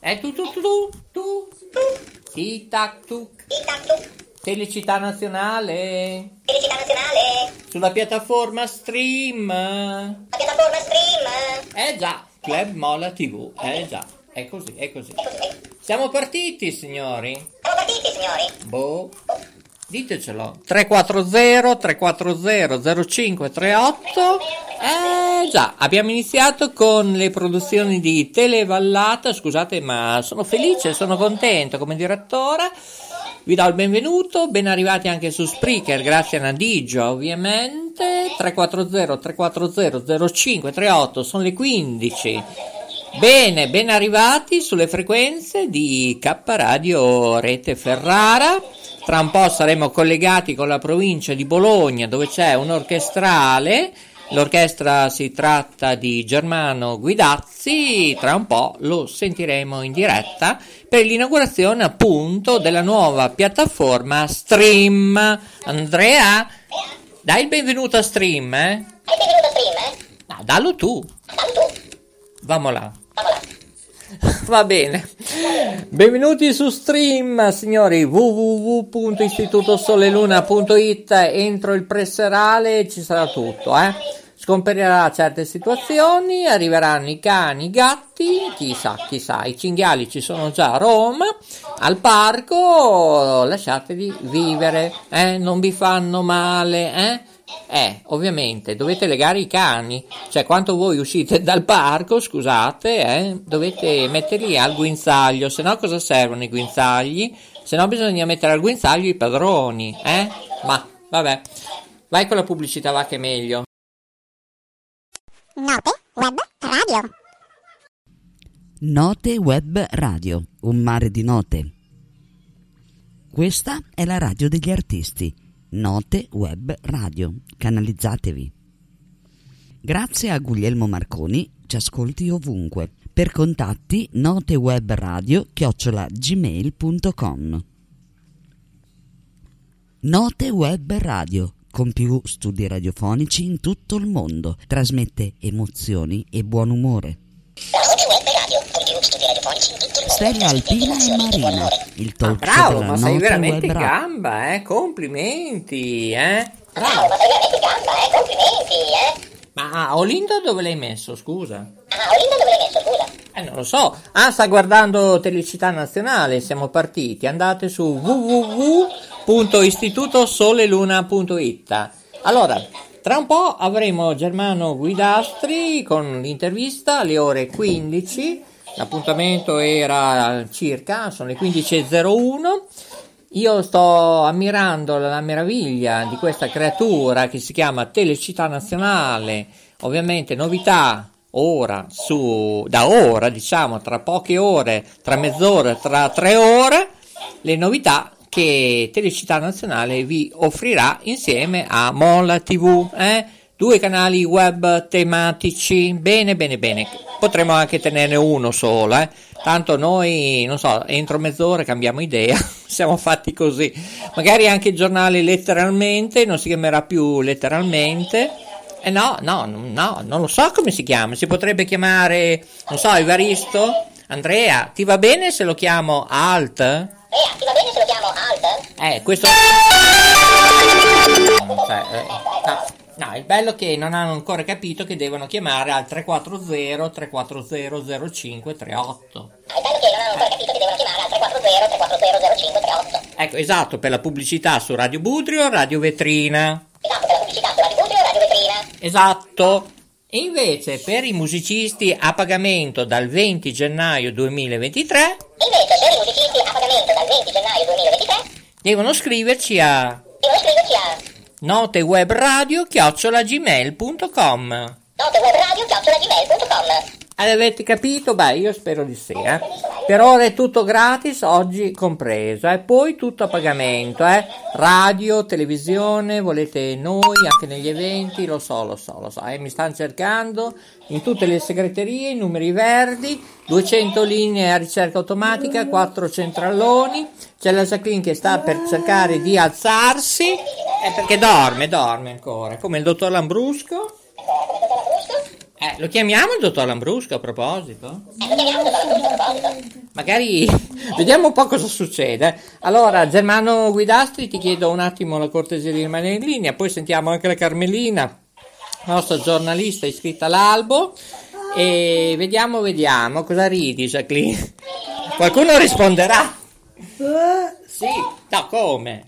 È tu tu tu tu tu tac tuc Felicità nazionale Felicità nazionale! Sulla piattaforma stream La piattaforma stream! Eh già, Club Mola TV Eh già, è così, è così. Siamo partiti signori? Siamo partiti, signori! Boh. Ditecelo. 340 340 0538 Eh già, abbiamo iniziato con le produzioni di Televallata. Scusate ma sono felice, sono contento. Come direttore vi do il benvenuto, ben arrivati anche su Spreaker, grazie a Nadigio ovviamente, 340 340 0538, sono le 15. Bene, ben arrivati sulle frequenze di K Radio Rete Ferrara. Tra un po' saremo collegati con la provincia di Bologna dove c'è un orchestrale. L'orchestra si tratta di Germano Guidazzi, tra un po' lo sentiremo in diretta per l'inaugurazione appunto della nuova piattaforma Stream. Andrea, dai il benvenuto a Stream, eh? Hai benvenuto stream, eh? No, dallo tu. Dammi tu! Vamo là. Va bene. Benvenuti su stream, signori. www.istitutosoleluna.it. Entro il presserale ci sarà tutto, eh. Scomparirà certe situazioni, arriveranno i cani, i gatti, chissà, chissà, i cinghiali ci sono già a Roma, al parco, lasciatevi vivere, eh, non vi fanno male, eh. Eh, ovviamente, dovete legare i cani, cioè quando voi uscite dal parco, scusate, eh, dovete metterli al guinzaglio, se no cosa servono i guinzagli? Se no bisogna mettere al guinzaglio i padroni, eh? Ma, vabbè, vai con la pubblicità, va che è meglio. Note web radio. Note Web Radio, un mare di note. Questa è la radio degli artisti. Note Web Radio, canalizzatevi. Grazie a Guglielmo Marconi, ci ascolti ovunque. Per contatti notewebradio chiocciola gmail.com Note Web Radio, con più studi radiofonici in tutto il mondo, trasmette emozioni e buon umore. Stella Alpina e Marina, il Ah, talk show bravo, della ma sei veramente in gamba, eh? Complimenti, eh? Bravo, ma sei veramente in gamba, eh? Complimenti, eh? Ma Olindo dove l'hai messo, scusa? Ah, Olinda dove l'hai messo, scusa? Eh, non lo so. Ah, sta guardando Telecità Nazionale, siamo partiti. Andate su www.istitutosoleluna.it. Allora, tra un po' avremo Germano Guidastri con l'intervista alle ore 15. L'appuntamento era circa, sono le 15.01. Io sto ammirando la meraviglia di questa creatura che si chiama Telecità Nazionale. Ovviamente novità ora su da ora, diciamo, tra poche ore, tra mezz'ora, tra tre ore, le novità che Telecità Nazionale vi offrirà insieme a Mola TV, eh? Due canali web tematici, bene, bene, bene. Potremmo anche tenerne uno solo, eh? Tanto noi, non so, entro mezz'ora cambiamo idea, siamo fatti così. Magari anche il giornale letteralmente, non si chiamerà più letteralmente. Eh no, no, no, non lo so come si chiama. Si potrebbe chiamare, non so, Evaristo? Andrea, ti va bene se lo chiamo Alt? Rea, ti va bene se lo chiamo Alt? Eh, questo... Cioè, eh, no, no, il bello è che non hanno ancora capito che devono chiamare al 340 340 0538. Ah, è bello che non hanno ancora capito che devono chiamare al 340 340 0538. Ecco, esatto, per la pubblicità su Radio Budrio, Radio Vetrina. Esatto, per la pubblicità su Radio Budrio Radio Vetrina. Esatto. E invece per i musicisti a pagamento dal 20 gennaio 2023 E invece per i musicisti a pagamento dal 20 gennaio 2023 devono scriverci a devono iscriversi a notewebradio chiocciolagmail.com notewebradio.gmail.com Avete capito? Beh, io spero di sì. Eh. Per ora è tutto gratis, oggi compreso, e poi tutto a pagamento. Eh. Radio, televisione, volete noi anche negli eventi, lo so, lo so, lo so. Eh. Mi stanno cercando in tutte le segreterie, i numeri verdi, 200 linee a ricerca automatica, 4 centraloni. C'è la Jacqueline che sta per cercare di alzarsi, eh, perché dorme, dorme ancora, come il dottor Lambrusco. Eh, lo chiamiamo il dottor Lambrusco a proposito? Magari vediamo un po' cosa succede. Allora, Germano Guidastri, ti chiedo un attimo la cortesia di rimanere in linea, poi sentiamo anche la Carmelina, nostra giornalista iscritta all'albo. E vediamo, vediamo, cosa ridi, Jacqueline? Qualcuno risponderà? Sì, no, come?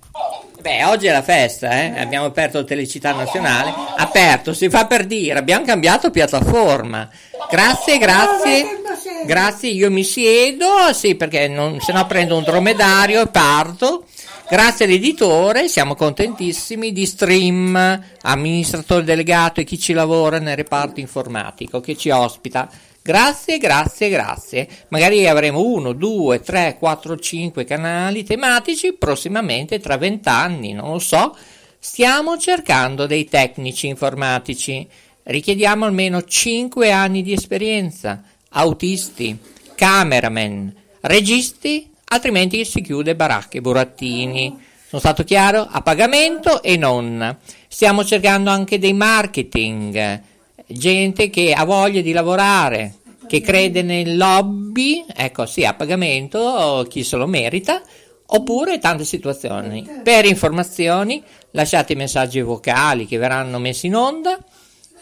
Beh, oggi è la festa, eh? abbiamo aperto il Telecittà Nazionale, aperto, si fa per dire, abbiamo cambiato piattaforma. Grazie, grazie, grazie, io mi siedo, sì, perché non, se no prendo un dromedario e parto. Grazie all'editore, siamo contentissimi di Stream, amministratore delegato e chi ci lavora nel reparto informatico che ci ospita. Grazie, grazie, grazie. Magari avremo uno, due, tre, quattro, cinque canali tematici prossimamente tra vent'anni, non lo so. Stiamo cercando dei tecnici informatici. Richiediamo almeno cinque anni di esperienza. Autisti, cameraman, registi, altrimenti si chiude baracche, burattini. Sono stato chiaro? A pagamento e non. Stiamo cercando anche dei marketing gente che ha voglia di lavorare, che crede nel lobby, ecco sì, a pagamento, chi se lo merita, oppure tante situazioni. Per informazioni lasciate i messaggi vocali che verranno messi in onda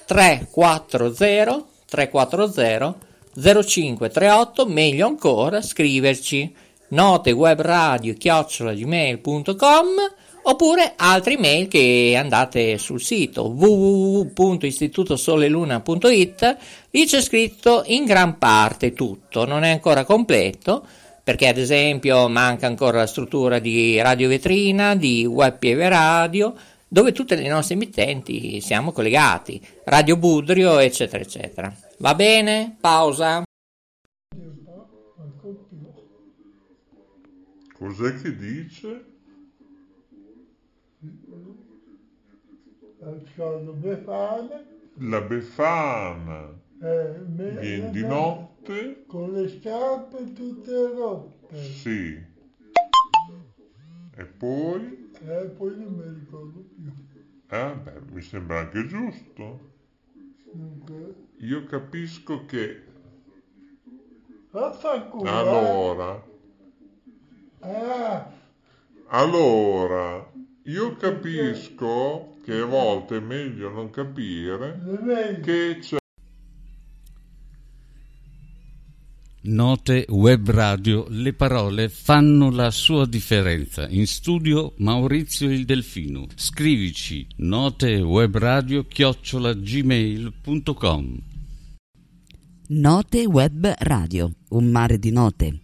340 340 0538, meglio ancora scriverci notewebradio chiocciolagmail.com oppure altre email che andate sul sito www.istitutosoleluna.it lì c'è scritto in gran parte tutto, non è ancora completo perché ad esempio manca ancora la struttura di radio vetrina, di web pieve radio, dove tutte le nostre emittenti siamo collegati, Radio Budrio, eccetera, eccetera. Va bene? Pausa. Cos'è che dice? La Befana Eh, viene di notte? Con le scarpe tutte rotte. Sì. E poi? E poi non mi ricordo più. Eh, beh, mi sembra anche giusto. Dunque, Io capisco che eh. allora, Ah, allora, io capisco che a volte è meglio non capire che c'è Note web radio, le parole fanno la sua differenza. In studio Maurizio il Delfino. Scrivici notewebradio chiocciola gmail.com Note Web Radio, un mare di note.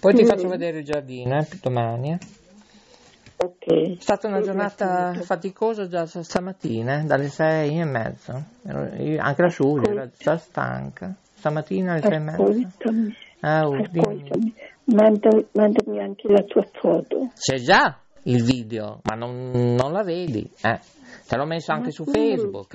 Poi ti faccio vedere il giardino, eh, domani. eh. Ok. È stata una giornata faticosa già stamattina, eh, dalle sei e mezza. Anche la Giulia era già stanca. Stamattina alle sei e mezza. Ah, oh, dimmi. ascoltami. Manda- mandami anche la tua foto. C'è già il video, ma non, non la vedi. Eh. Te l'ho messo anche su Facebook.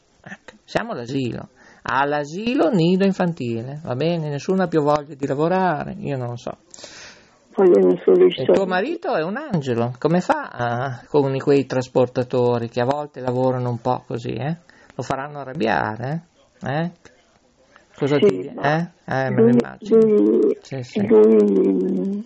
Ecco, siamo all'asilo. All'asilo nido infantile, va bene? Nessuno ha più voglia di lavorare, io non lo so. Il tuo marito è un angelo, come fa ah, con quei trasportatori che a volte lavorano un po' così, eh? Lo faranno arrabbiare, eh? Eh? Cosa Sì, ti Eh? Eh, me lo immagino. lui- Sì, sì. lui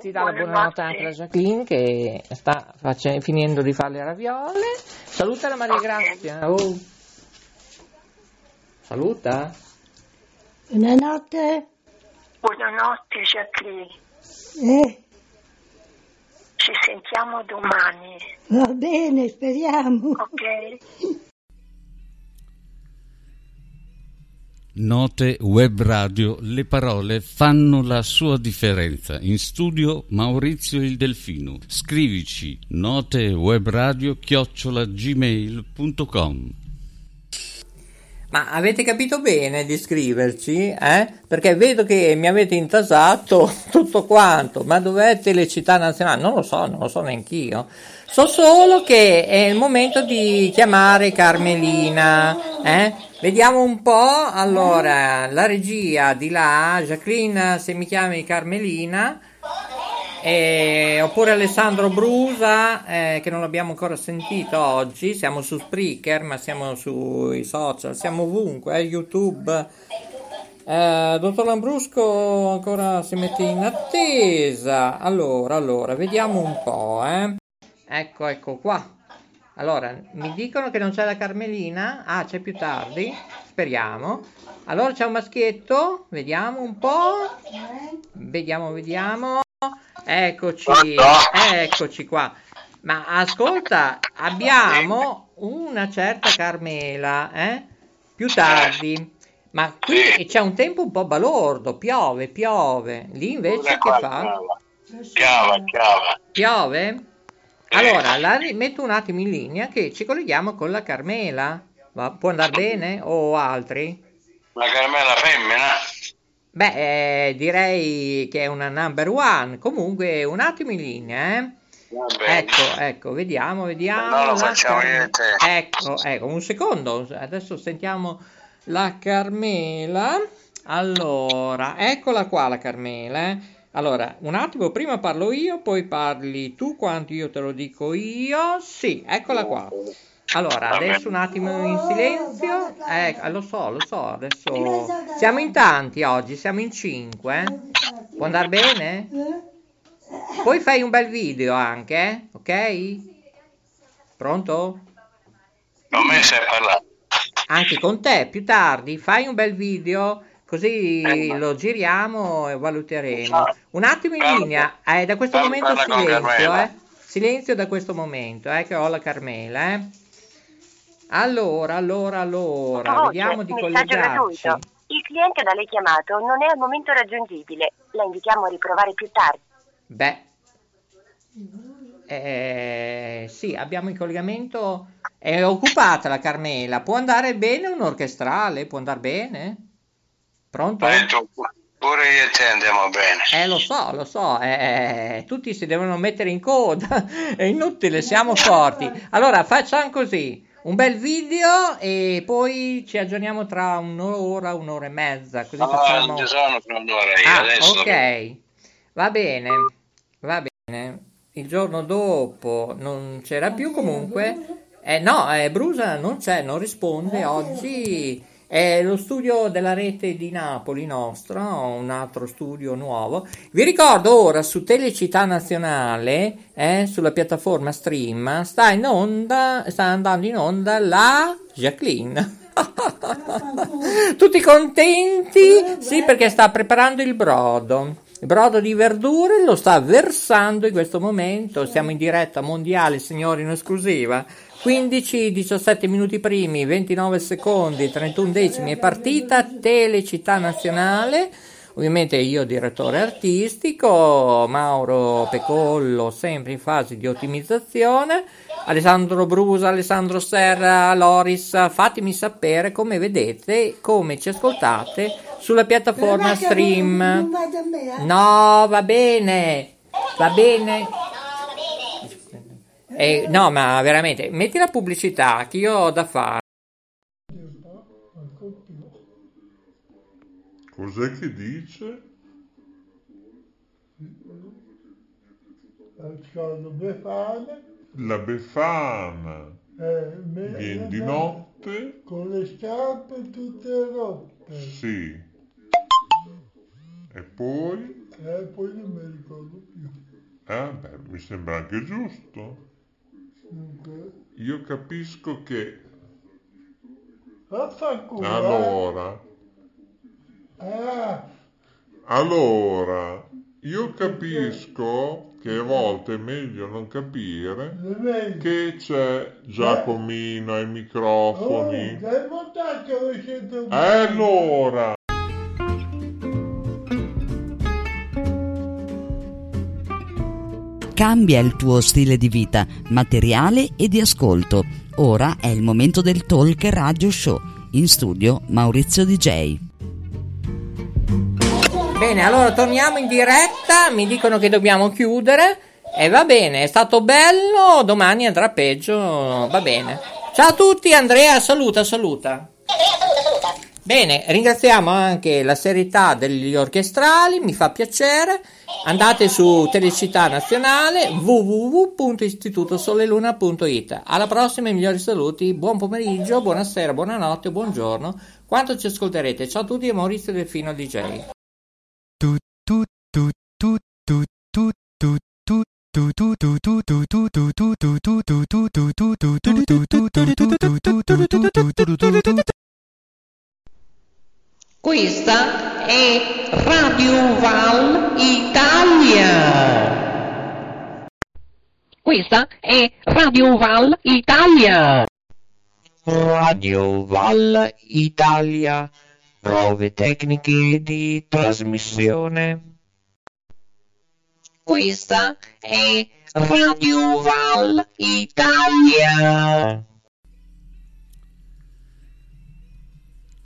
Ti dà la buonanotte anche la Jacqueline che sta face- finendo di fare le raviole. Saluta la Maria Grazia. Oh. Saluta. Buonanotte. Buonanotte Jacqueline, Eh, ci sentiamo domani, va bene, speriamo. ok? Note web radio, le parole fanno la sua differenza. In studio Maurizio il Delfino. Scrivici notewebradio chiocciola gmail.com. Ma avete capito bene di scriverci? Eh? Perché vedo che mi avete intasato tutto quanto. Ma dov'è Telecittà Nazionale? Non lo so, non lo so neanch'io. So solo che è il momento di chiamare Carmelina. Eh? Vediamo un po'. Allora, la regia di là, Jacqueline, se mi chiami Carmelina. Eh, oppure Alessandro Brusa, eh, che non l'abbiamo ancora sentito oggi. Siamo su Spreaker, ma siamo sui social, siamo ovunque, eh, YouTube. Eh, dottor Lambrusco ancora si mette in attesa. Allora, allora, vediamo un po', eh. Ecco, ecco qua. Allora, mi dicono che non c'è la Carmelina. Ah, c'è più tardi. Speriamo. Allora c'è un maschietto. Vediamo un po'. Vediamo, vediamo. Eccoci, eccoci qua. Ma ascolta, abbiamo una certa Carmela, eh? Più tardi. Ma qui c'è un tempo un po' balordo, piove, piove. Lì invece che fa? Chiava, chiava. Piove? Allora, la ri- metto un attimo in linea che ci colleghiamo con la Carmela. Va- può andare bene o altri? La caramella femmina? Beh, eh, direi che è una number one. Comunque, un attimo in linea, eh. Ecco, ecco, vediamo, vediamo. No, lo la facciamo io. Ecco, ecco, un secondo. Adesso sentiamo la Carmela. Allora, eccola qua la Carmela. eh. Allora, un attimo, prima parlo io, poi parli tu quando io te lo dico io. Sì, eccola qua. Allora, adesso un attimo in silenzio. Ecco, lo so, lo so, adesso siamo in tanti oggi, siamo in cinque. eh. Può andare bene? Poi fai un bel video anche, eh? ok? Pronto? Non mi sai parlare. Anche con te più tardi fai un bel video così lo giriamo e valuteremo. Un attimo in Parla- linea, eh, da questo parla- momento con silenzio, Carmela. eh. Silenzio da questo momento, eh, che ho la Carmela, eh. Allora, allora, allora, Voce, vediamo di collegarci. gratuito. Il cliente da lei chiamato non è al momento raggiungibile. La invitiamo a riprovare più tardi. Beh, eh, sì, abbiamo in collegamento. È occupata la Carmela. Può andare bene un orchestrale? Può andare bene? Pronto? Eh, tu, pure io e te andiamo bene. Eh, lo so, lo so. eh, tutti si devono mettere in coda. È inutile, siamo forti. Allora, facciamo così. Un bel video e poi ci aggiorniamo tra un'ora, un'ora e mezza. Così No, facciamo. non ci sono per un'ora io Ah, adesso. ok, va bene, va bene. Il giorno dopo non c'era più comunque. Eh, no, eh, Brusa non c'è, non risponde oggi. È lo studio della rete di Napoli nostro, un altro studio nuovo. Vi ricordo ora su Telecittà Nazionale, eh, sulla piattaforma stream, sta in onda, sta andando in onda la Jacqueline. Tutti contenti? Sì, perché sta preparando il brodo. Il brodo di verdure lo sta versando in questo momento. Siamo in diretta mondiale, signori, in esclusiva. 15, 17 minuti primi, 29 secondi, 31 decimi è partita. Telecittà Nazionale. Ovviamente io direttore artistico, Mauro Pecollo sempre in fase di ottimizzazione, Alessandro Brusa, Alessandro Serra, Loris, fatemi sapere come vedete, come ci ascoltate sulla piattaforma stream. Eh? No, va bene, va bene. Eh, no, ma veramente, metti la pubblicità che io ho da fare. Cos'è che dice? La Befana eh, me- viene di notte? con le scarpe tutte rotte. Sì. E poi? E poi non mi ricordo più. Eh, beh, mi sembra anche giusto. Io capisco che vaffanculo. eh. allora Ah, Allora, io capisco che a volte è meglio non capire che c'è Giacomino ai Oh, microfoni. hai votato E allora? Cambia il tuo stile di vita, materiale e di ascolto. Ora è il momento del Talk Radio Show. In studio Maurizio DJ. Bene, allora torniamo in diretta. Mi dicono che dobbiamo chiudere. E va bene, è stato bello. Domani andrà peggio. Va bene. Ciao a tutti, Andrea, saluta, saluta. Bene, ringraziamo anche la serietà degli orchestrali, mi fa piacere. Andate su Telecità Nazionale www.istitutosoleluna.it. Alla prossima, i migliori saluti, buon pomeriggio, buonasera, buonanotte, buongiorno. Quanto ci ascolterete? Ciao a tutti e Maurizio Delfino DJ. Questa è Radio Val Italia. Questa è Radio Val Italia. Radio Val Italia. Prove tecniche di trasmissione. Questa è Radio Val Italia.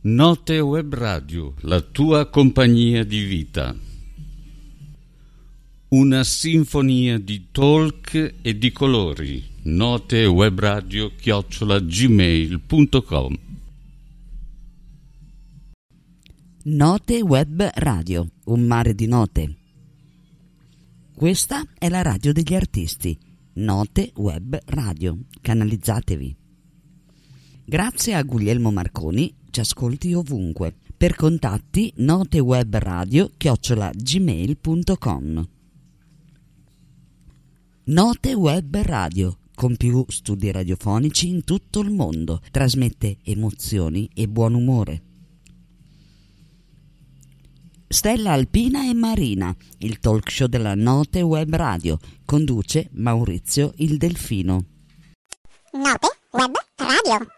Note Web Radio, la tua compagnia di vita. Una sinfonia di talk e di colori. Note Web Radio chiocciola gmail.com Note Web Radio, un mare di note. Questa è la radio degli artisti. Note Web Radio. Canalizzatevi. Grazie a Guglielmo Marconi, ci ascolti ovunque. Per contatti notewebradio chiocciola gmail.com Note Web Radio, con più studi radiofonici in tutto il mondo, trasmette emozioni e buon umore. Stella Alpina e Marina, il talk show della Note Web Radio, conduce Maurizio il Delfino. Note Web Radio.